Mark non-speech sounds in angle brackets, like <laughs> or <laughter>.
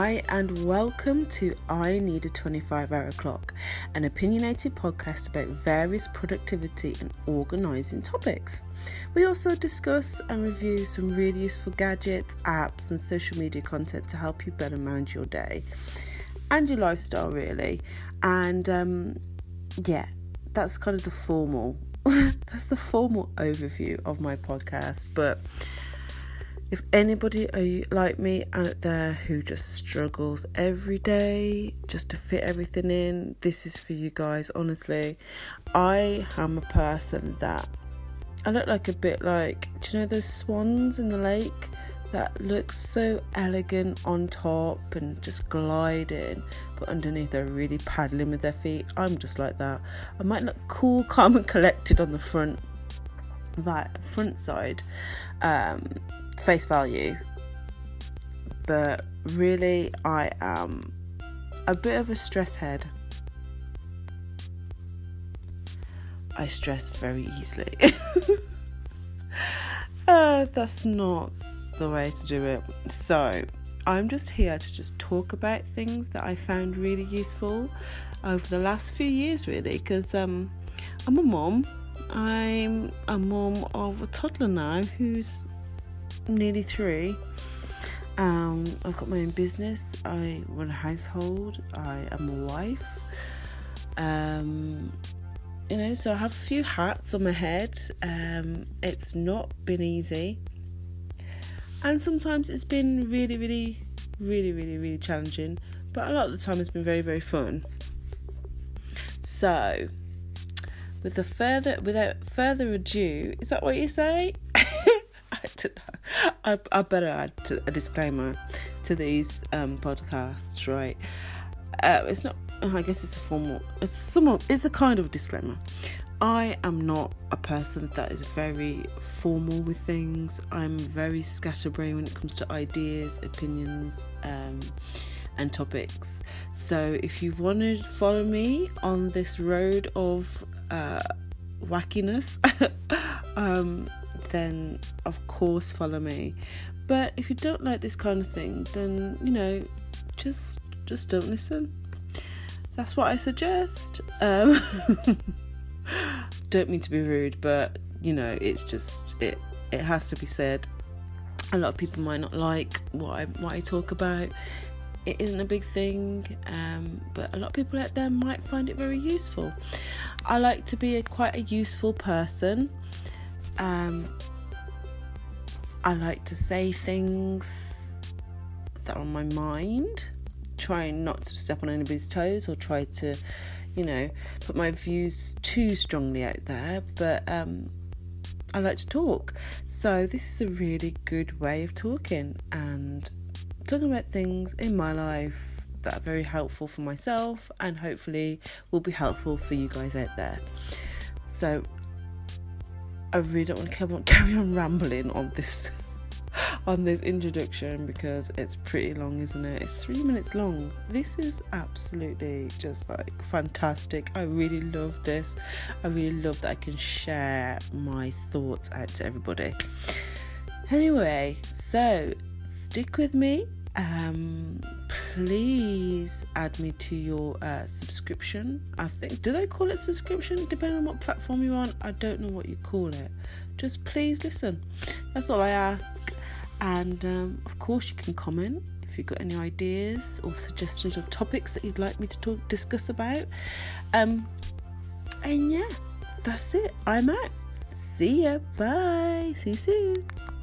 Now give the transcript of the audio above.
Hi, and welcome to I Need a 25 Hour Clock, an opinionated podcast about various productivity and organising topics. We also discuss and review some really useful gadgets, apps, and social media content to help you better manage your day and your lifestyle, really. And um, yeah, that's kind of the formal. <laughs> that's the formal overview of my podcast, but if anybody like me out there who just struggles every day just to fit everything in, this is for you guys. Honestly, I am a person that I look like a bit like do you know those swans in the lake that look so elegant on top and just gliding, but underneath they're really paddling with their feet. I'm just like that. I might look cool, <laughs> calm, and collected on the front, that front side. Um, face value, but really, I am a bit of a stress head. I stress very easily. <laughs> uh, that's not the way to do it. So, I'm just here to just talk about things that I found really useful over the last few years, really, because um, I'm a mom. I'm a mom of a toddler now who's nearly three. Um, I've got my own business. I run a household. I am a wife. Um, you know, so I have a few hats on my head. Um, it's not been easy, and sometimes it's been really, really, really, really, really challenging. But a lot of the time, it's been very, very fun. So, with the further, without further ado, is that what you say? <laughs> Know. I, I better add a disclaimer to these um, podcasts, right? Uh, it's not. I guess it's a formal. It's somewhat. It's a kind of disclaimer. I am not a person that is very formal with things. I'm very scatterbrained when it comes to ideas, opinions, um, and topics. So if you want to follow me on this road of uh, wackiness, <laughs> um, then of course follow me. But if you don't like this kind of thing, then you know, just just don't listen. That's what I suggest. Um, <laughs> don't mean to be rude, but you know, it's just it it has to be said. A lot of people might not like what I what I talk about. It isn't a big thing, um, but a lot of people out there might find it very useful. I like to be a, quite a useful person. Um, I like to say things that are on my mind, trying not to step on anybody's toes or try to, you know, put my views too strongly out there. But um, I like to talk. So this is a really good way of talking and talking about things in my life that are very helpful for myself and hopefully will be helpful for you guys out there. So I really don't want to <laughs> carry on rambling on this on this introduction because it's pretty long, isn't it? It's three minutes long. This is absolutely just like fantastic. I really love this. I really love that I can share my thoughts out to everybody. Anyway, so stick with me um, please add me to your uh, subscription. I think, do they call it subscription? Depending on what platform you're on, I don't know what you call it. Just please listen. That's all I ask. And um, of course, you can comment if you've got any ideas or suggestions of topics that you'd like me to talk, discuss about. Um, and yeah, that's it. I'm out. See ya. Bye. See you soon.